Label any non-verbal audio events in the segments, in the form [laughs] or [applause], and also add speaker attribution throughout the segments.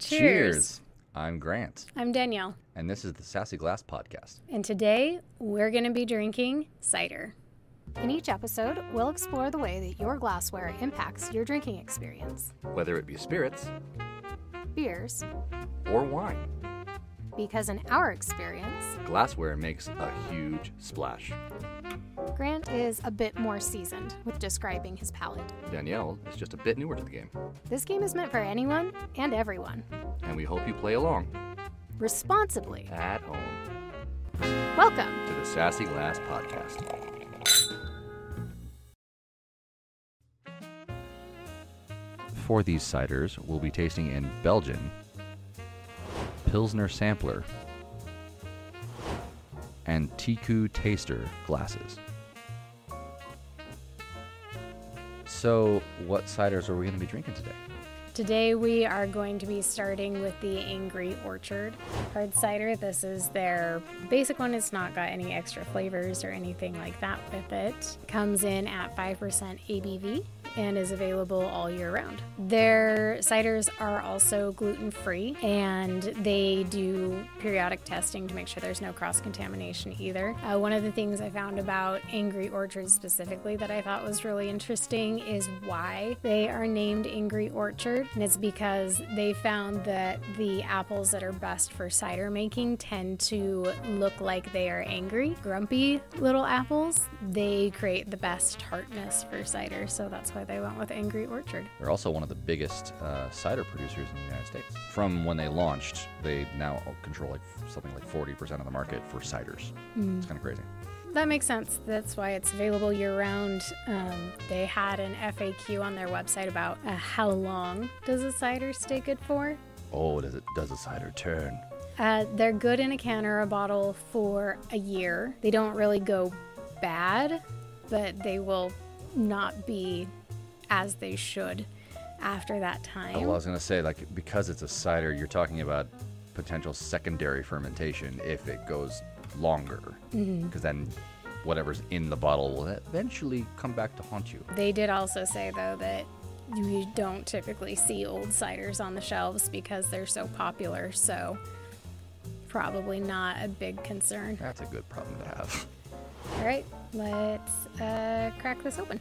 Speaker 1: Cheers. I'm Grant,
Speaker 2: I'm Danielle,
Speaker 1: and this is the Sassy Glass Podcast.
Speaker 2: and today we're going to be drinking cider.
Speaker 3: In each episode, we'll explore the way that your glassware impacts your drinking experience.
Speaker 1: Whether it be spirits
Speaker 3: Beers,
Speaker 1: or wine,
Speaker 3: because in our experience,
Speaker 1: glassware makes a huge splash.
Speaker 3: Grant is a bit more seasoned with describing his palate.
Speaker 1: Danielle is just a bit newer to the game,
Speaker 3: This game is meant for anyone and everyone.
Speaker 1: and we hope you play along
Speaker 3: Responsibly.
Speaker 1: at home
Speaker 3: Welcome!
Speaker 1: to the Sassy Glass Podcast. For these ciders, we'll be tasting in Belgian, Pilsner Sampler, and Teku Taster glasses. So, what ciders are we going to be drinking today?
Speaker 2: Today we are going to be starting with the Angry Orchard hard cider. This is their basic one. It's not got any extra flavors or anything like that with it. Comes in at 5% ABV and is available all year round. Their ciders are also gluten free and they do periodic testing to make sure there's no cross contamination either. Uh, one of the things I found about Angry Orchard specifically that I thought was really interesting is why they are named Angry Orchard. And it's because they found that the apples that are best for cider making tend to look like they are angry, grumpy little apples. They create the best tartness for cider, so that's why they went with Angry Orchard.
Speaker 1: They're also one of the biggest uh, cider producers in the United States. From when they launched, they now control like something like 40% of the market for ciders. It's kind of crazy.
Speaker 2: That makes sense. That's why it's available year round. Um, they had an FAQ on their website about uh, how long does a cider stay good for.
Speaker 1: Oh, does it does a cider turn?
Speaker 2: Uh, they're good in a can or a bottle for a year. They don't really go bad, but they will not be as they should after that time.
Speaker 1: Oh, well, I was gonna say like because it's a cider, you're talking about potential secondary fermentation if it goes longer, because then whatever's in the bottle will eventually come back to haunt you.
Speaker 2: They did also say, though, that you don't typically see old ciders on the shelves because they're so popular, so probably not a big concern.
Speaker 1: That's a good problem to have.
Speaker 2: All right, let's uh, crack this open.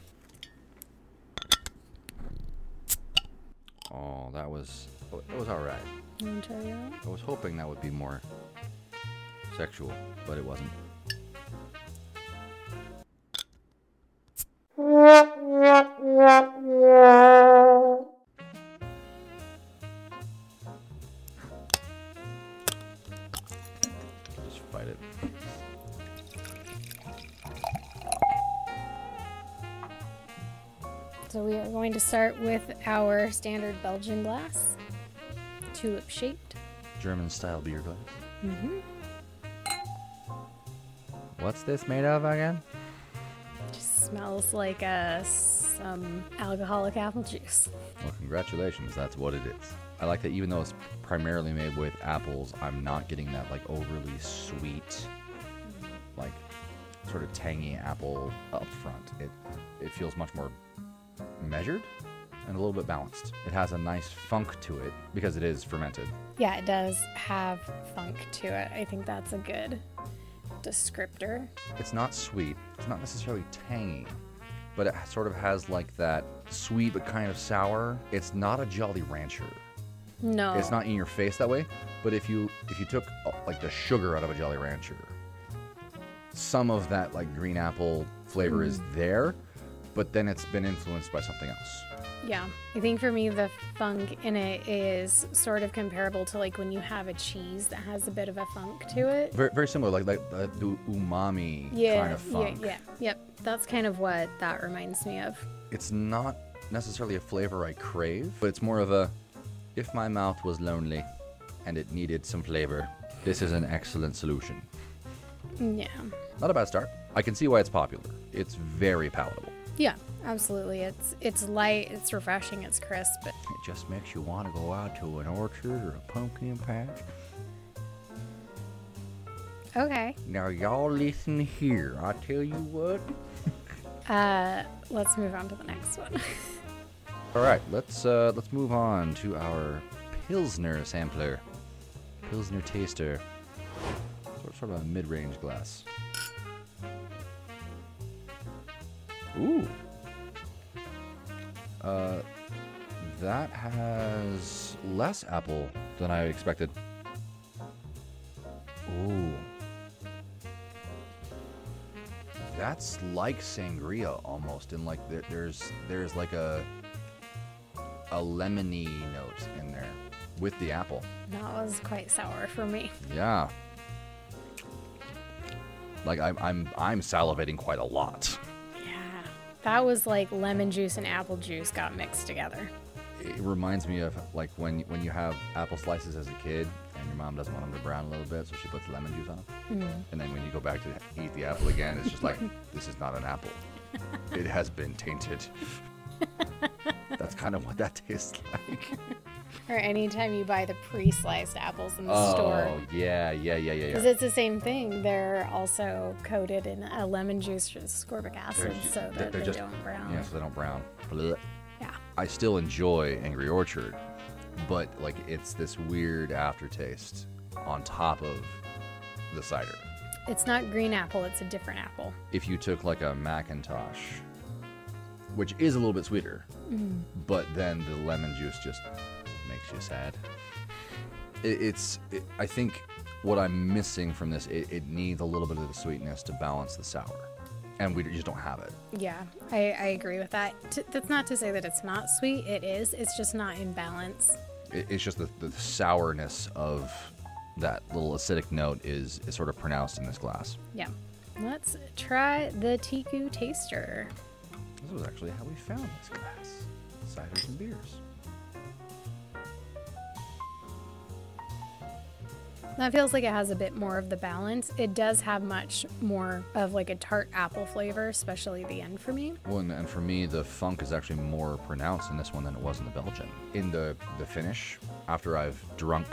Speaker 1: Oh, that was it was all right.
Speaker 2: You wanna try the other one?
Speaker 1: I was hoping that would be more sexual, but it wasn't.
Speaker 2: With our standard Belgian glass, tulip shaped.
Speaker 1: German style beer glass.
Speaker 2: Mm-hmm.
Speaker 1: What's this made of again?
Speaker 2: Just smells like uh, some alcoholic apple juice.
Speaker 1: Well, congratulations. That's what it is. I like that even though it's primarily made with apples, I'm not getting that like overly sweet, like sort of tangy apple up front. It it feels much more measured and a little bit balanced. It has a nice funk to it because it is fermented.
Speaker 2: Yeah, it does have funk to it. I think that's a good descriptor.
Speaker 1: It's not sweet. It's not necessarily tangy, but it sort of has like that sweet but kind of sour. It's not a Jolly Rancher.
Speaker 2: No,
Speaker 1: It's not in your face that way, but if you if you took uh, like the sugar out of a Jolly Rancher, some of that like green apple flavor is there, but then it's been influenced by something else.
Speaker 2: Yeah, I think for me the funk in it is sort of comparable to like when you have a cheese that has a bit of a funk to it.
Speaker 1: Very very similar, like like uh, the umami
Speaker 2: Yeah,
Speaker 1: kind of funk.
Speaker 2: yeah, yeah, yep. That's kind of what that reminds me of.
Speaker 1: It's not necessarily a flavor I crave, but it's more of a if my mouth was lonely and it needed some flavor, this is an excellent solution.
Speaker 2: Yeah,
Speaker 1: Not a bad start. I can see why it's popular. It's very palatable.
Speaker 2: Yeah, absolutely. It's it's light, it's refreshing, it's crisp.
Speaker 1: It just makes you want to go out to an orchard or a pumpkin patch.
Speaker 2: Okay.
Speaker 1: Now y'all listen here. I tell you what. [laughs]
Speaker 2: Uh, let's move on to the next one. [laughs]
Speaker 1: All right, let's uh, let's move on to our Pilsner sampler. Pilsner taster. Sort, sort of a mid-range glass. Ooh. Uh, that has less apple than I expected. Ooh. That's like sangria almost, and like there, there's there's like a a lemony note in there with the apple.
Speaker 2: That was quite sour for me.
Speaker 1: Yeah. Like I'm I'm I'm salivating quite a lot.
Speaker 2: That was like lemon juice and apple juice got mixed together.
Speaker 1: It reminds me of like when when you have apple slices as a kid and your mom doesn't want them to brown a little bit, so she puts lemon juice on them. Mm-hmm. And then when you go back to eat the apple again, it's just like [laughs] this is not an apple. It has been tainted. [laughs] That's kind of what that tastes like.
Speaker 2: Or anytime you buy the pre-sliced apples in the oh, store.
Speaker 1: Oh yeah, yeah, yeah, yeah,
Speaker 2: Because
Speaker 1: yeah.
Speaker 2: it's the same thing. They're also coated in a lemon juice or ascorbic acid
Speaker 1: ju-
Speaker 2: so
Speaker 1: they're-
Speaker 2: that
Speaker 1: they're
Speaker 2: they
Speaker 1: just-
Speaker 2: don't brown.
Speaker 1: Yeah, so they don't brown. Blech.
Speaker 2: Yeah.
Speaker 1: I still enjoy Angry Orchard, but like it's this weird aftertaste on top of the cider.
Speaker 2: It's not green apple, it's a different apple.
Speaker 1: If you took like a McIntosh, which is a little bit sweeter, mm-hmm. but then the lemon juice just makes you sad. It, it's, it, I think what I'm missing from this, it, it needs a little bit of the sweetness to balance the sour, and we just don't have it.
Speaker 2: Yeah, I, I agree with that. T- that's not to say that it's not sweet. It is. It's just not in balance.
Speaker 1: it, it's just the, the sourness of that little acidic note is, is sort of pronounced in this glass.
Speaker 2: Yeah. Let's try the Teku Taster.
Speaker 1: This was actually how we found this glass. Ciders and beers.
Speaker 2: That feels like it has a bit more of the balance. It does have much more of like a tart apple flavor, especially the end for me.
Speaker 1: Well, and, and for me, the funk is actually more pronounced in this one than it was in the Belgian. In the, the finish, after I've drunk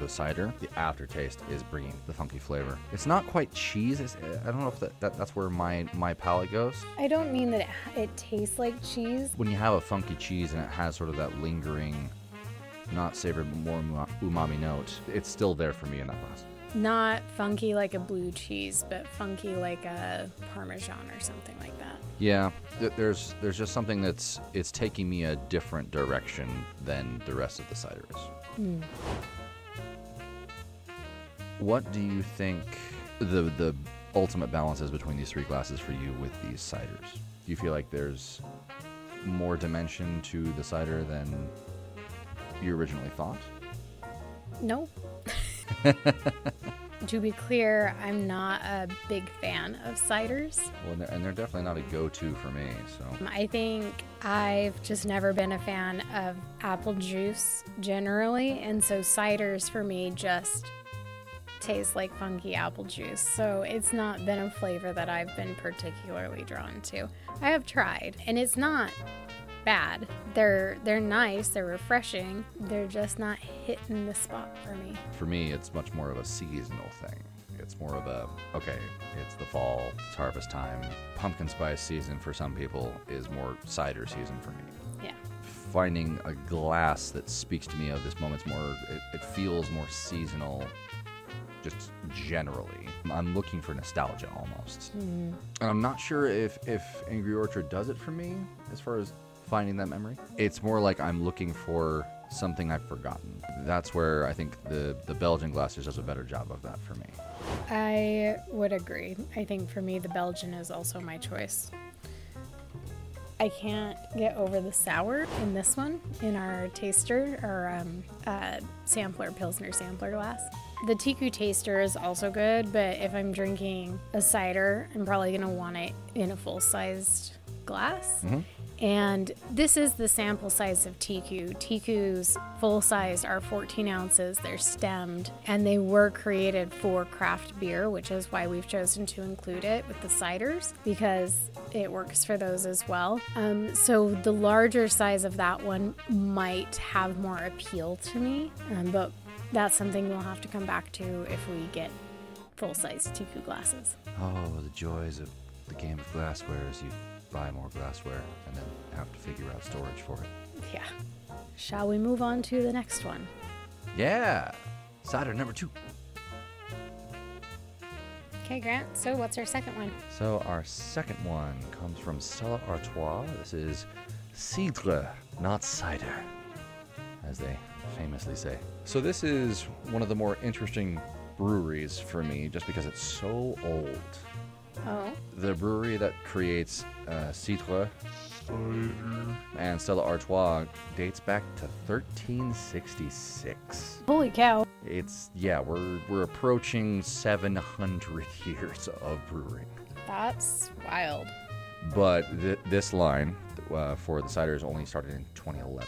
Speaker 1: the cider, the aftertaste is bringing the funky flavor. It's not quite cheese. It's, I don't know if that, that, that's where my, my palate goes.
Speaker 2: I don't mean that it, it tastes like cheese.
Speaker 1: When you have a funky cheese and it has sort of that lingering, not savory, but more umami note, it's still there for me in that glass.
Speaker 2: Not funky like a blue cheese, but funky like a Parmesan or something like that.
Speaker 1: Yeah, th- there's there's just something that's it's taking me a different direction than the rest of the cider is. Hmm. What do you think the the ultimate balance is between these three glasses for you with these ciders? Do you feel like there's more dimension to the cider than you originally thought?
Speaker 2: No. [laughs] to be clear, I'm not a big fan of ciders.
Speaker 1: Well, and they're, and they're definitely not a go-to for me. So um,
Speaker 2: I think I've just never been a fan of apple juice generally, and so ciders for me just taste like funky apple juice. So it's not been a flavor that I've been particularly drawn to. I have tried, and it's not bad. They're they're nice, they're refreshing. They're just not hitting the spot for me.
Speaker 1: for me, it's much more of a seasonal thing. It's more of a okay, it's the fall, it's harvest time. Pumpkin spice season for some people is more cider season for me.
Speaker 2: Yeah.
Speaker 1: Finding a glass that speaks to me of this moment's more, it, it feels more seasonal, just generally. I'm looking for nostalgia almost. Mm-hmm. And I'm not sure if, if Angry Orchard does it for me as far as finding that memory. It's more like I'm looking for something I've forgotten. That's where I think the, the Belgian glasses does a better job of that for me.
Speaker 2: I would agree. I think for me, the Belgian is also my choice. I can't get over the sour in this one, in our taster or um, uh, sampler, Pilsner sampler glass. The Teku taster is also good, but if I'm drinking a cider, I'm probably going to want it in a full sized glass. And this is the sample size of Teku. Teku's full size are 14 ounces, they're stemmed, and they were created for craft beer, which is why we've chosen to include it with the ciders because it works for those as well. Um, so the larger size of that one might have more appeal to me, um, but that's something we'll have to come back to if we get full size Teku glasses.
Speaker 1: Oh, the joys of the game of glassware as you buy more glassware and then have to figure out storage for it.
Speaker 2: Yeah. Shall we move on to the next one?
Speaker 1: Yeah. Cider number two.
Speaker 2: Okay, Grant. So what's our second one?
Speaker 1: So our second one comes from Stella Artois. This is cidre, not cider, as they famously say. So this is one of the more interesting breweries for me, just because it's so old.
Speaker 2: Oh.
Speaker 1: The brewery that creates uh, cidre and Stella Artois dates back to 1366.
Speaker 2: Holy cow.
Speaker 1: It's yeah, we're we're approaching 700 [laughs] years of brewing.
Speaker 2: That's wild.
Speaker 1: But th- this line uh, for the ciders only started in 2011.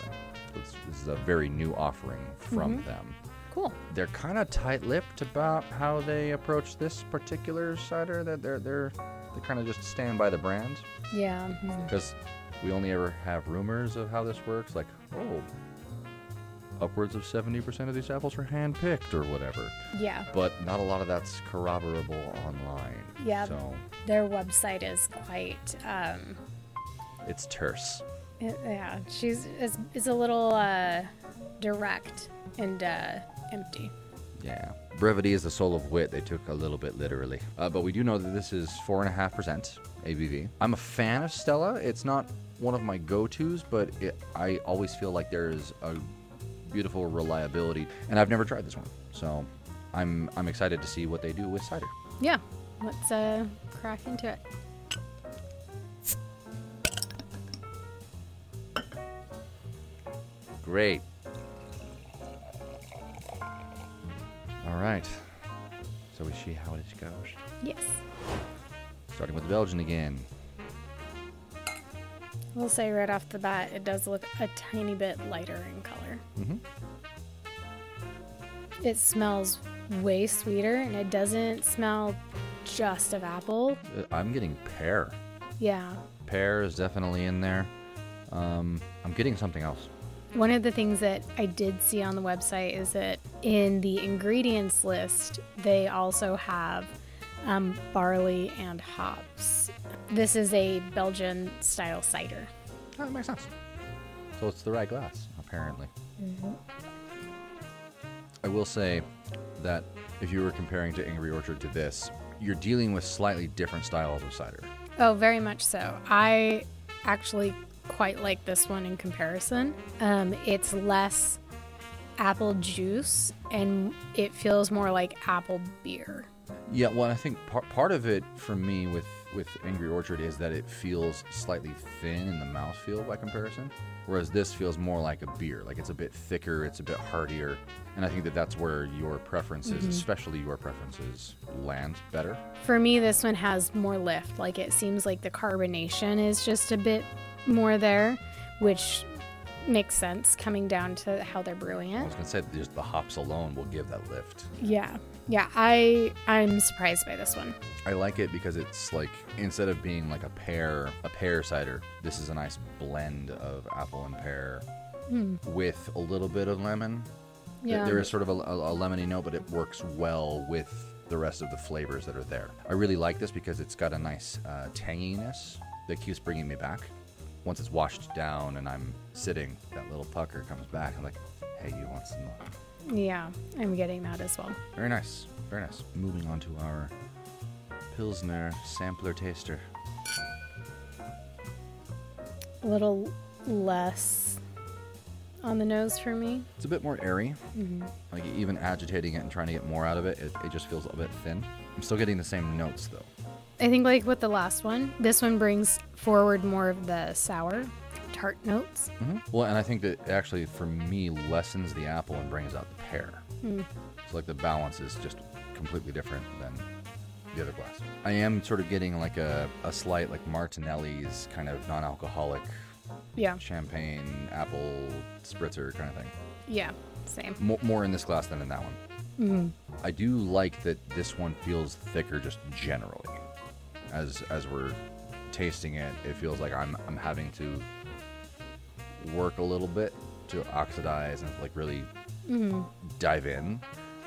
Speaker 1: This, this is a very new offering from them.
Speaker 2: Cool.
Speaker 1: They're kind of tight-lipped about how they approach this particular cider. That they're they're they kind of just stand by the brand
Speaker 2: Yeah.
Speaker 1: because we only ever have rumors of how this works. Like oh, upwards of 70% of these apples are hand-picked or whatever.
Speaker 2: Yeah.
Speaker 1: But not a lot of that's corroborable online.
Speaker 2: Yeah.
Speaker 1: So
Speaker 2: Their website is quite um
Speaker 1: it's terse.
Speaker 2: it- yeah, she's is, is a little uh direct and uh empty.
Speaker 1: Yeah. Brevity is the soul of wit. They took a little bit literally. Uh, but we do know that this is 4.5% ABV. I'm a fan of Stella. It's not one of my go tos, but it, I always feel like there's a beautiful reliability. And I've never tried this one. So I'm, I'm excited to see what they do with cider.
Speaker 2: Yeah. Let's uh crack into it.
Speaker 1: Great. All right. So we see how it goes.
Speaker 2: Yes.
Speaker 1: Starting with the Belgian again.
Speaker 2: We'll say right off the bat it does look a tiny bit lighter in color.
Speaker 1: Mm-hmm.
Speaker 2: It smells way sweeter and it doesn't smell just of apple.
Speaker 1: Uh, I'm getting pear.
Speaker 2: Yeah.
Speaker 1: Pear is definitely in there. Um, I'm getting something else.
Speaker 2: One of the things that I did see on the website is that in the ingredients list, they also have um, barley and hops. This is a Belgian style cider.
Speaker 1: Oh, that makes sense. So it's the right glass, apparently. I will say that if you were comparing to Angry Orchard to this, you're dealing with slightly different styles of cider.
Speaker 2: Oh, very much so. I actually quite like this one in comparison. Um, it's less apple juice and it feels more like apple beer.
Speaker 1: Yeah, well, I think part part of it for me with with Angry Orchard is that it feels slightly thin in the mouthfeel by comparison, whereas this feels more like a beer. Like it's a bit thicker, it's a bit heartier, and I think that that's where your preferences, especially your preferences, land better.
Speaker 2: For me, this one has more lift. Like it seems like the carbonation is just a bit more there, which makes sense coming down to how they're brewing it.
Speaker 1: I was gonna say just the hops alone will give that lift.
Speaker 2: Yeah. Yeah, I I'm surprised by this one.
Speaker 1: I like it because it's like instead of being like a pear, a pear cider, this is a nice blend of apple and pear with a little bit of lemon.
Speaker 2: Yeah.
Speaker 1: There is sort of a, a, a lemony note, but it works well with the rest of the flavors that are there. I really like this because it's got a nice uh, tanginess that keeps bringing me back. Once it's washed down and I'm sitting, that little pucker comes back. I'm like, hey, you want some more?
Speaker 2: Yeah, I'm getting that as well.
Speaker 1: Very nice. Very nice. Moving on to our Pilsner sampler taster.
Speaker 2: A little less on the nose for me.
Speaker 1: It's a bit more airy. Mm-hmm. Like even agitating it and trying to get more out of it, it, it just feels a bit thin. I'm still getting the same notes though.
Speaker 2: I think like with the last one, this one brings forward more of the sour tart notes. Mm-hmm.
Speaker 1: Well, and I think that actually for me lessens the apple and brings out the pear. Hmm. So like the balance is just completely different than the other glass. I am sort of getting like a, a slight like Martinelli's kind of non-alcoholic
Speaker 2: Yeah.
Speaker 1: champagne apple spritzer kind of thing.
Speaker 2: Yeah. Same.
Speaker 1: More, more in this glass than in that one. Mm-hmm. I do like that this one feels thicker just generally. As as we're tasting it, it feels like I'm I'm having to work a little bit to oxidize and like really mm-hmm. dive in.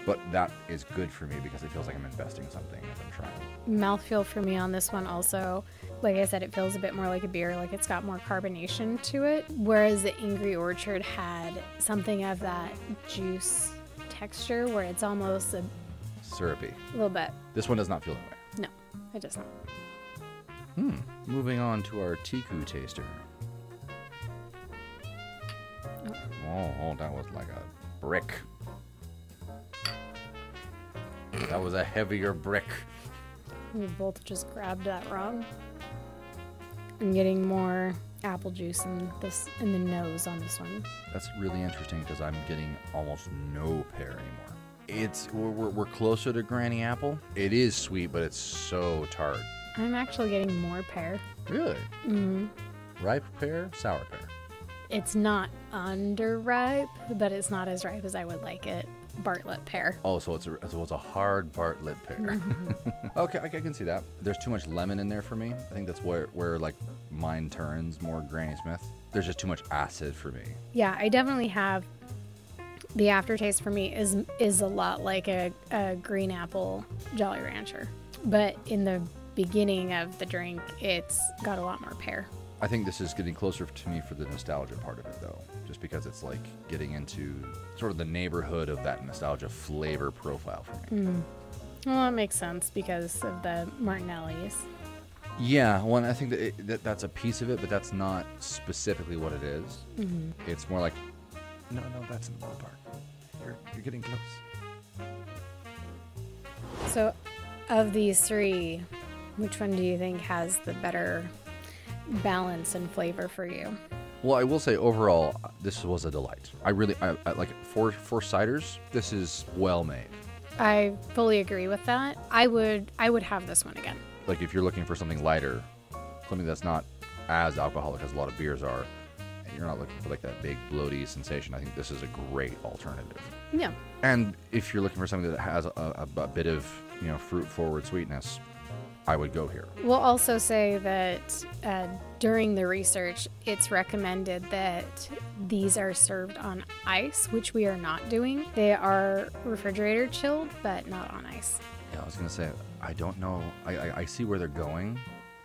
Speaker 1: But that is good for me because it feels like I'm investing something as I'm trying.
Speaker 2: Mouthfeel for me on this one also, like I said, it feels a bit more like a beer, like it's got more carbonation to it. Whereas the Angry Orchard had something of that juice texture where it's almost a
Speaker 1: Syrupy.
Speaker 2: A little bit.
Speaker 1: This one does not feel that way.
Speaker 2: It does not.
Speaker 1: Hmm. Moving on to our Teku taster. Oh, oh, that was like a brick. That was a heavier brick.
Speaker 2: We both just grabbed that wrong. I'm getting more apple juice in this in the nose on this one.
Speaker 1: That's really interesting because I'm getting almost no pear anymore. It's we're, we're, closer to Granny Apple. It is sweet, but it's so tart.
Speaker 2: I'm actually getting more pear.
Speaker 1: Really?
Speaker 2: hmm
Speaker 1: Ripe pear, sour pear.
Speaker 2: It's not underripe, but it's not as ripe as I would like it. Bartlett pear.
Speaker 1: Oh, so it's a, so it's a hard Bartlett pear. [laughs] okay, I, I can see that. There's too much lemon in there for me. I think that's where where like mine turns more Granny Smith. There's just too much acid for me.
Speaker 2: Yeah, I definitely have. The aftertaste for me is is a lot like a, a green apple Jolly Rancher, but in the beginning of the drink, it's got a lot more pear.
Speaker 1: I think this is getting closer to me for the nostalgia part of it, though, just because it's like getting into sort of the neighborhood of that nostalgia flavor profile for me. Hmm.
Speaker 2: Well, that makes sense because of the Martinellis.
Speaker 1: Yeah, well, I think that, it, that that's a piece of it, but that's not specifically what it is. Mm-hmm. It's more like, no, no, that's in the ballpark. You're, you're getting close.
Speaker 2: So, of these three, which one do you think has the better balance and flavor for you?
Speaker 1: Well, I will say overall, this was a delight. I really, I, I like for for ciders. This is well made.
Speaker 2: I fully agree with that. I would I would have this one again.
Speaker 1: Like if you're looking for something lighter, something that's not as alcoholic as a lot of beers are, and you're not looking for like that big bloaty sensation, I think this is a great alternative.
Speaker 2: Yeah.
Speaker 1: And if you're looking for something that has a, a, a bit of you know fruit forward sweetness, I would go here.
Speaker 2: We'll also say that uh, during the research, it's recommended that these are served on ice, which we are not doing. They are refrigerator chilled, but not on ice.
Speaker 1: Yeah, I was gonna say I don't know. I I, I see where they're going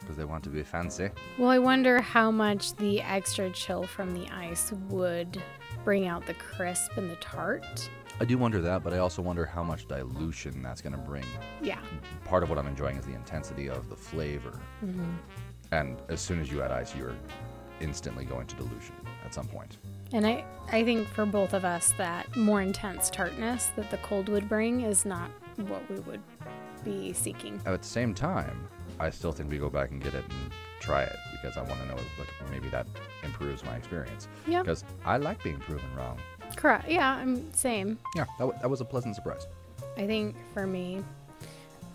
Speaker 1: because they want to be fancy.
Speaker 2: Well, I wonder how much the extra chill from the ice would bring out the crisp and the tart.
Speaker 1: I do wonder that, but I also wonder how much dilution that's gonna bring.
Speaker 2: Yeah.
Speaker 1: Part of what I'm enjoying is the intensity of the flavor. Mm-hmm. And as soon as you add ice, you're instantly going to dilution at some point.
Speaker 2: And I, I think for both of us, that more intense tartness that the cold would bring is not what we would be seeking.
Speaker 1: At the same time, I still think we go back and get it and try it because I want to know if like, maybe that improves my experience.
Speaker 2: Yeah.
Speaker 1: Because I like being proven wrong.
Speaker 2: Correct. Yeah, I'm same.
Speaker 1: Yeah, that, w- that was a pleasant surprise.
Speaker 2: I think for me,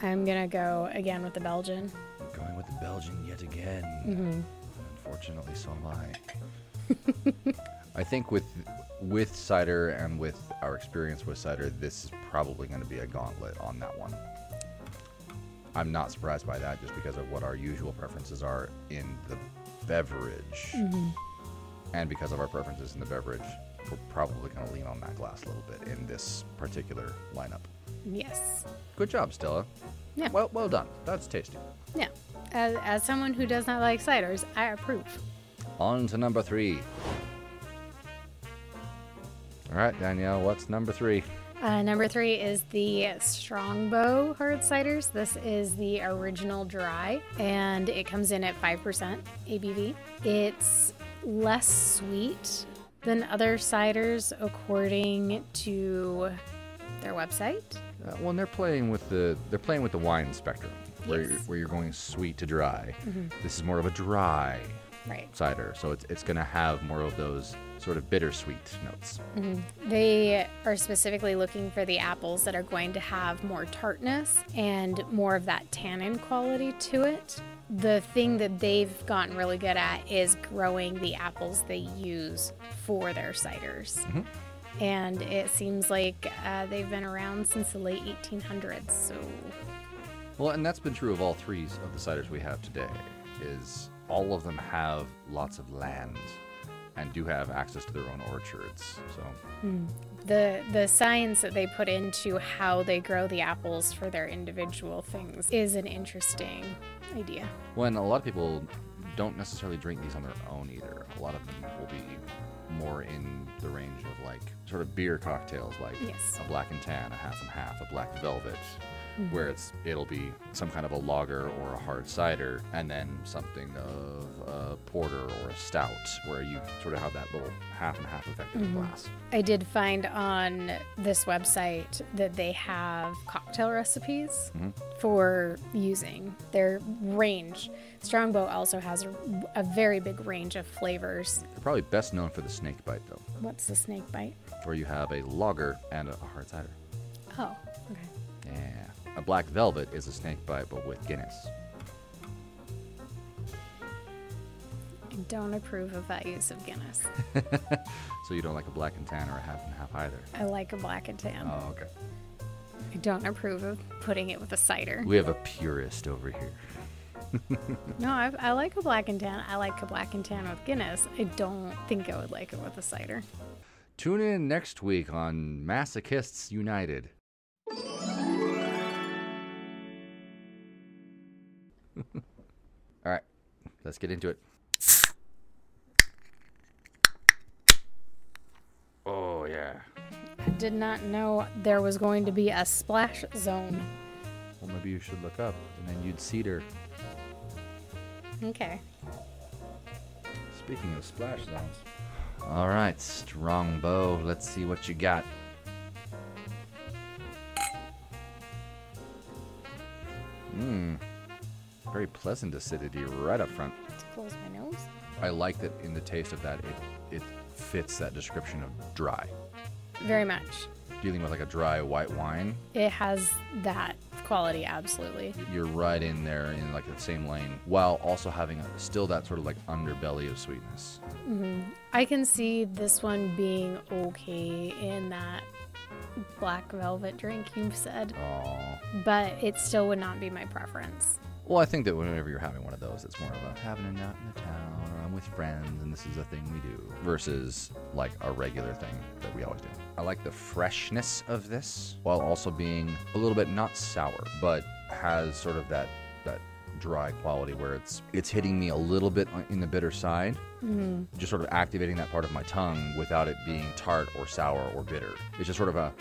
Speaker 2: I'm gonna go again with the Belgian.
Speaker 1: Going with the Belgian yet again. Mm-hmm. Unfortunately, so am I. [laughs] I think with with cider and with our experience with cider, this is probably going to be a gauntlet on that one. I'm not surprised by that, just because of what our usual preferences are in the beverage, mm-hmm. and because of our preferences in the beverage, we're probably going to lean on that glass a little bit in this particular lineup.
Speaker 2: Yes.
Speaker 1: Good job, Stella.
Speaker 2: Yeah.
Speaker 1: Well, well done. That's tasty.
Speaker 2: Yeah. As, as someone who does not like ciders, I approve.
Speaker 1: On to number three. All right, Danielle, what's number three?
Speaker 2: Uh, number three is the Strongbow hard ciders. This is the original dry, and it comes in at 5% ABV. It's less sweet than other ciders, according to their website.
Speaker 1: Uh, well, and they're playing with the they're playing with the wine spectrum, where you're, where you're going sweet to dry. This is more of a dry
Speaker 2: Right.
Speaker 1: cider, so it's it's gonna have more of those sort of bittersweet notes.
Speaker 2: They are specifically looking for the apples that are going to have more tartness and more of that tannin quality to it. The thing that they've gotten really good at is growing the apples they use for their ciders. And it seems like uh, they've been around since the late 1800s. So,
Speaker 1: Well, and that's been true of all three of the ciders we have today. Is all of them have lots of land and do have access to their own orchards. So hmm.
Speaker 2: the the science that they put into how they grow the apples for their individual things is an interesting idea.
Speaker 1: when a lot of people don't necessarily drink these on their own either. A lot of them will be more in the range of like sort of beer cocktails, like
Speaker 2: Yes.
Speaker 1: a black and tan, a half and half, a black velvet,
Speaker 2: Mm-hmm.
Speaker 1: where it's it'll be some kind of a lager or a hard cider, and then something of a porter or a stout, where you sort of have that little half and half effect in
Speaker 2: Mm-hmm.
Speaker 1: the glass.
Speaker 2: I did find on this website that they have cocktail recipes for using their range. Strongbow also has a, a very big range of flavors.
Speaker 1: They're probably best known for the snake bite, though,
Speaker 2: What's the snake bite?
Speaker 1: where you have a lager and a hard cider.
Speaker 2: Oh, okay.
Speaker 1: Yeah. A black velvet is a snake bite, but with Guinness.
Speaker 2: I don't approve of that use of Guinness. [laughs] [laughs]
Speaker 1: So you don't like a black and tan or a half and half either.
Speaker 2: I like a black and tan.
Speaker 1: Oh, okay.
Speaker 2: I don't approve of putting it with a cider.
Speaker 1: We have a purist over here. [laughs]
Speaker 2: No, I, I like a black and tan. I like a black and tan with Guinness. I don't think I would like it with a cider.
Speaker 1: Tune in next week on Masochists United. Let's get into it. Oh, yeah.
Speaker 2: I did not know there was going to be a splash zone.
Speaker 1: Well, maybe you should look up and then you'd see her.
Speaker 2: Okay.
Speaker 1: Speaking of splash zones. All right, Strongbow, let's see what you got. Mmm. Very pleasant acidity right up front.
Speaker 2: Let's close my nose.
Speaker 1: I like that in the taste of that, it, it fits that description of dry.
Speaker 2: Very much.
Speaker 1: Dealing with like a dry white wine,
Speaker 2: It has that quality, absolutely.
Speaker 1: you're right in there in like the same lane, while also having a, still that sort of like underbelly of sweetness. Mm-hmm.
Speaker 2: I can see this one being okay in that black velvet drink you've said,
Speaker 1: Oh.
Speaker 2: but it still would not be my preference.
Speaker 1: Well, I think that whenever you're having one of those, it's more of a having a nut in the town, or I'm with friends and this is a thing we do, versus like a regular thing that we always do. I like the freshness of this, while also being a little bit not sour, but has sort of that that dry quality where it's it's hitting me a little bit in the bitter side, mm-hmm. just sort of activating that part of my tongue without it being tart or sour or bitter. It's just sort of a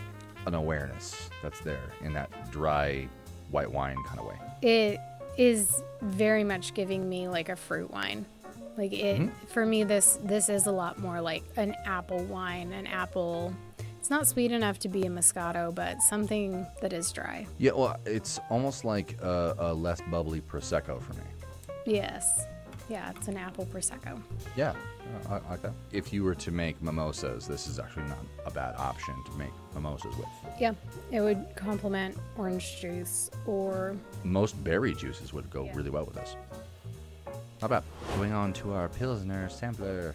Speaker 1: an awareness that's there in that dry white wine kind of way.
Speaker 2: It is very much giving me like a fruit wine. Like it mm-hmm. for me this this is a lot more like an apple wine, an apple it's not sweet enough to be a Moscato, but something that is dry.
Speaker 1: Yeah, well, it's almost like a, a less bubbly prosecco for me.
Speaker 2: Yes. Yeah, it's an apple prosecco.
Speaker 1: Yeah, I, I like that. If you were to make mimosas, this is actually not a bad option to make mimosas with.
Speaker 2: Yeah, it would complement orange juice or
Speaker 1: Most berry juices would go
Speaker 2: Yeah.
Speaker 1: really well with this. Not bad. Going on to our Pilsner sampler.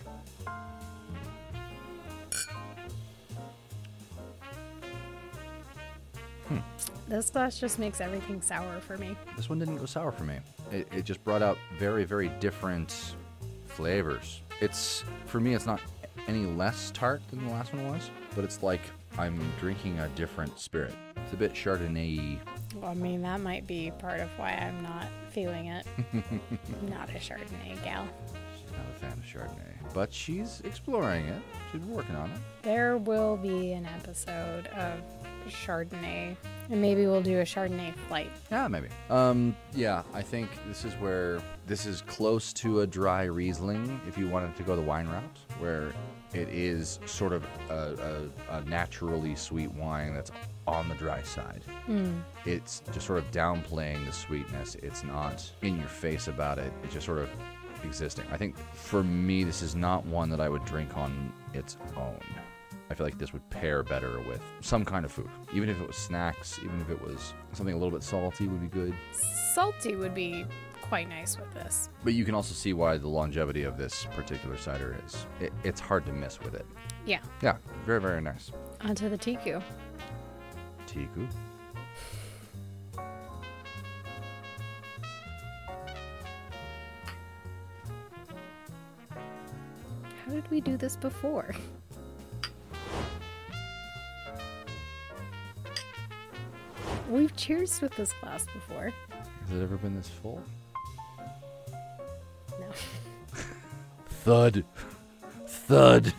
Speaker 1: Hmm.
Speaker 2: this glass just makes everything sour for me.
Speaker 1: This one didn't go sour for me. It, it just brought out very, very different flavors. It's, for me, it's not any less tart than the last one was, but it's like I'm drinking a different spirit. It's a bit Chardonnay
Speaker 2: Well, I mean, that might be part of why I'm not feeling it. [laughs] not a Chardonnay gal.
Speaker 1: She's not a fan of Chardonnay, but she's exploring it. She's working on it.
Speaker 2: There will be an episode of Chardonnay, and maybe we'll do a Chardonnay flight.
Speaker 1: Yeah, maybe. Um, yeah, I think this is where this is close to a dry Riesling if you wanted to go the wine route, where it is sort of a, a, a naturally sweet wine that's on the dry side. It's just sort of downplaying the sweetness. It's not in your face about it. It's just sort of existing. I think for me, this is not one that I would drink on its own. I feel like this would pair better with some kind of food. Even if it was snacks, even if it was something a little bit salty would be good.
Speaker 2: Salty would be quite nice with this.
Speaker 1: But you can also see why the longevity of this particular cider is. It, it's hard to miss with it.
Speaker 2: Yeah,
Speaker 1: Yeah, very, very nice.
Speaker 2: onto the TQ.
Speaker 1: Teku.
Speaker 2: How did we do this before? [laughs] We've cheers with this glass before.
Speaker 1: Has it ever been this full?
Speaker 2: No. [laughs]
Speaker 1: Thud. thud.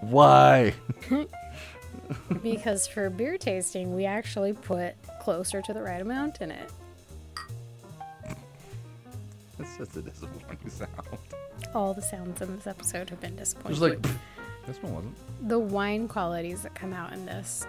Speaker 1: Why? [laughs]
Speaker 2: because for beer tasting, we actually put closer to the right amount in it.
Speaker 1: It's just a disappointing sound.
Speaker 2: All the sounds in this episode have been
Speaker 1: It
Speaker 2: disappointing.
Speaker 1: was like, this one wasn't.
Speaker 2: the wine qualities that come out in this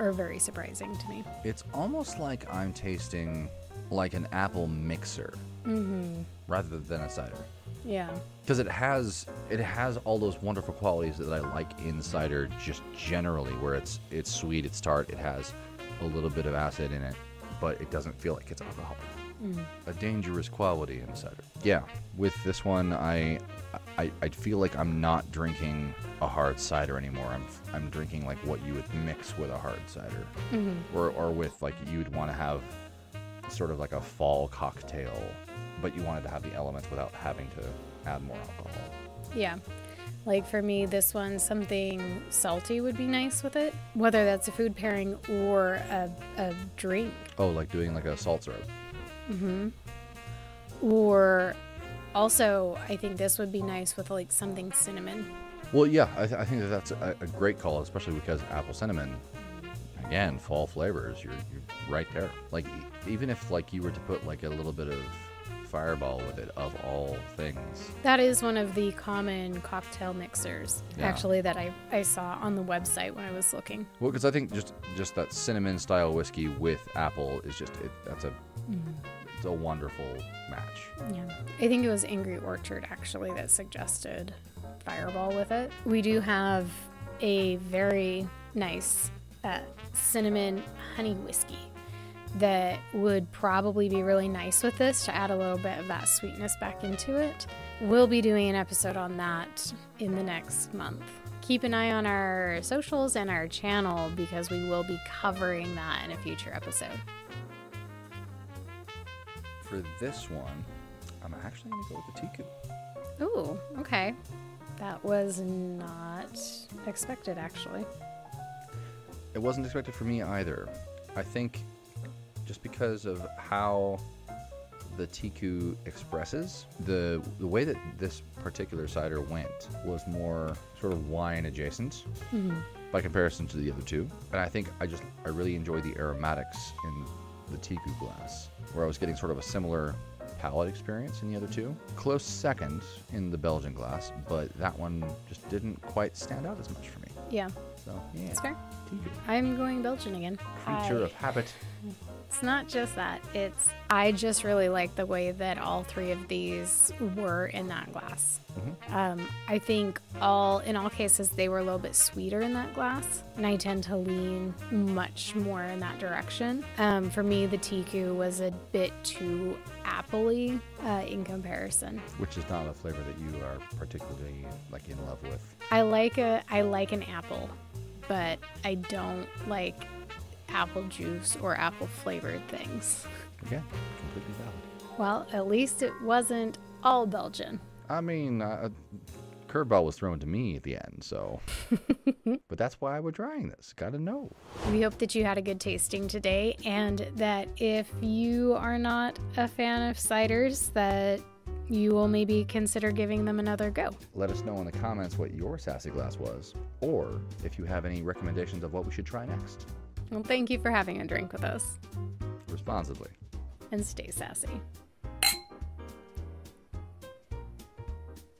Speaker 2: are very surprising to me.
Speaker 1: It's almost like I'm tasting like an apple mixer
Speaker 2: Mm-hmm.
Speaker 1: rather than a cider.
Speaker 2: Yeah.
Speaker 1: Because it has it has all those wonderful qualities that I like in cider just generally, where it's it's sweet, it's tart, it has a little bit of acid in it, but it doesn't feel like it's alcohol. A dangerous quality in cider. Yeah, with this one, I, I I feel like I'm not drinking a hard cider anymore. I'm I'm drinking like what you would mix with a hard cider, or or with like you'd want to have sort of like a fall cocktail, but you wanted to have the elements without having to add more alcohol.
Speaker 2: Yeah. Like for me, this one, something salty would be nice with it, whether that's a food pairing or a, a drink.
Speaker 1: Oh, like doing like a salt syrup. Mm hmm.
Speaker 2: Or also, I think this would be nice with like something cinnamon.
Speaker 1: Well, yeah, I, th- I think that that's a, a great call, especially because apple cinnamon, again, fall flavors. You're, you're right there. Like e- even if like you were to put like a little bit of fireball with it, of all things.
Speaker 2: That is one of the common cocktail mixers,
Speaker 1: Yeah.
Speaker 2: actually, that I, I saw on the website when I was looking.
Speaker 1: Well, because I think just just that cinnamon style whiskey with apple is just it, that's a it's a wonderful match.
Speaker 2: Yeah. I think it was Angry Orchard actually that suggested Fireball with it. We do have a very nice uh, cinnamon honey whiskey that would probably be really nice with this to add a little bit of that sweetness back into it. We'll be doing an episode on that in the next month. Keep an eye on our socials and our channel because we will be covering that in a future episode.
Speaker 1: For this one, I'm actually gonna go with the Teku.
Speaker 2: Ooh, okay. That was not expected, actually.
Speaker 1: It wasn't expected for me either. I think just because of how the Teku expresses, the the way that this particular cider went was more sort of wine adjacent mm-hmm. by comparison to the other two. And I think I just I really enjoy the aromatics in the Teku glass, where I was getting sort of a similar palate experience in the other two. Close second in the Belgian glass, but that one just didn't quite stand out as much for me.
Speaker 2: Yeah,
Speaker 1: So yeah,
Speaker 2: it's fair.
Speaker 1: Teku.
Speaker 2: I'm going Belgian again.
Speaker 1: Creature
Speaker 2: I-
Speaker 1: of habit.
Speaker 2: It's not just that. It's I just really like the way that all three of these were in that glass. Um, I think all in all cases they were a little bit sweeter in that glass, and I tend to lean much more in that direction. Um, for me, the Teku was a bit too appley uh, in comparison.
Speaker 1: which is not a flavor that you are particularly like in love with.
Speaker 2: I like a I like an apple, but I don't like apple juice or apple flavored things.
Speaker 1: Again, completely valid.
Speaker 2: Well, at least it wasn't all Belgian.
Speaker 1: I mean, uh, curveball was thrown to me at the end, so. [laughs] but that's why we're trying this. Got to know.
Speaker 2: We hope that you had a good tasting today and that if you are not a fan of ciders that you will maybe consider giving them another go.
Speaker 1: Let us know in the comments what your sassy glass was, or if you have any recommendations of what we should try next.
Speaker 2: Well, thank you for having a drink with us
Speaker 1: Responsibly.
Speaker 2: and stay sassy.